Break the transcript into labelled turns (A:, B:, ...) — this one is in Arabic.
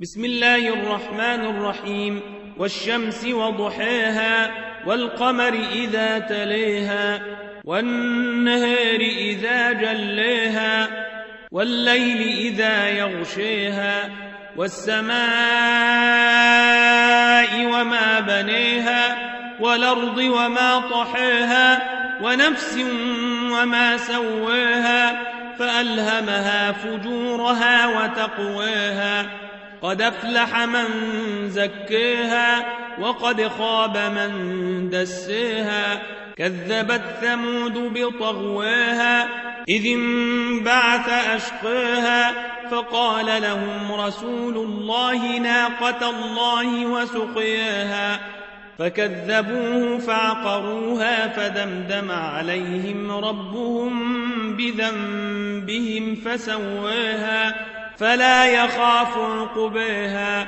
A: بسم الله الرحمن الرحيم. والشمس وضحاها والقمر إذا تليها والنهار إذا جليها والليل إذا يغشيها والسماء وما بنيها والأرض وما طحيها ونفس وما سواها فألهمها فجورها وتقواها. قد افلح من زكيها وقد خاب من دسيها كذبت ثمود بطغواها إذ انبعث أشقاها فقال لهم رسول الله ناقة الله وسقياها فكذبوه فعقروها فدمدم عليهم ربهم بذنبهم فسواها فلا يخاف عقباها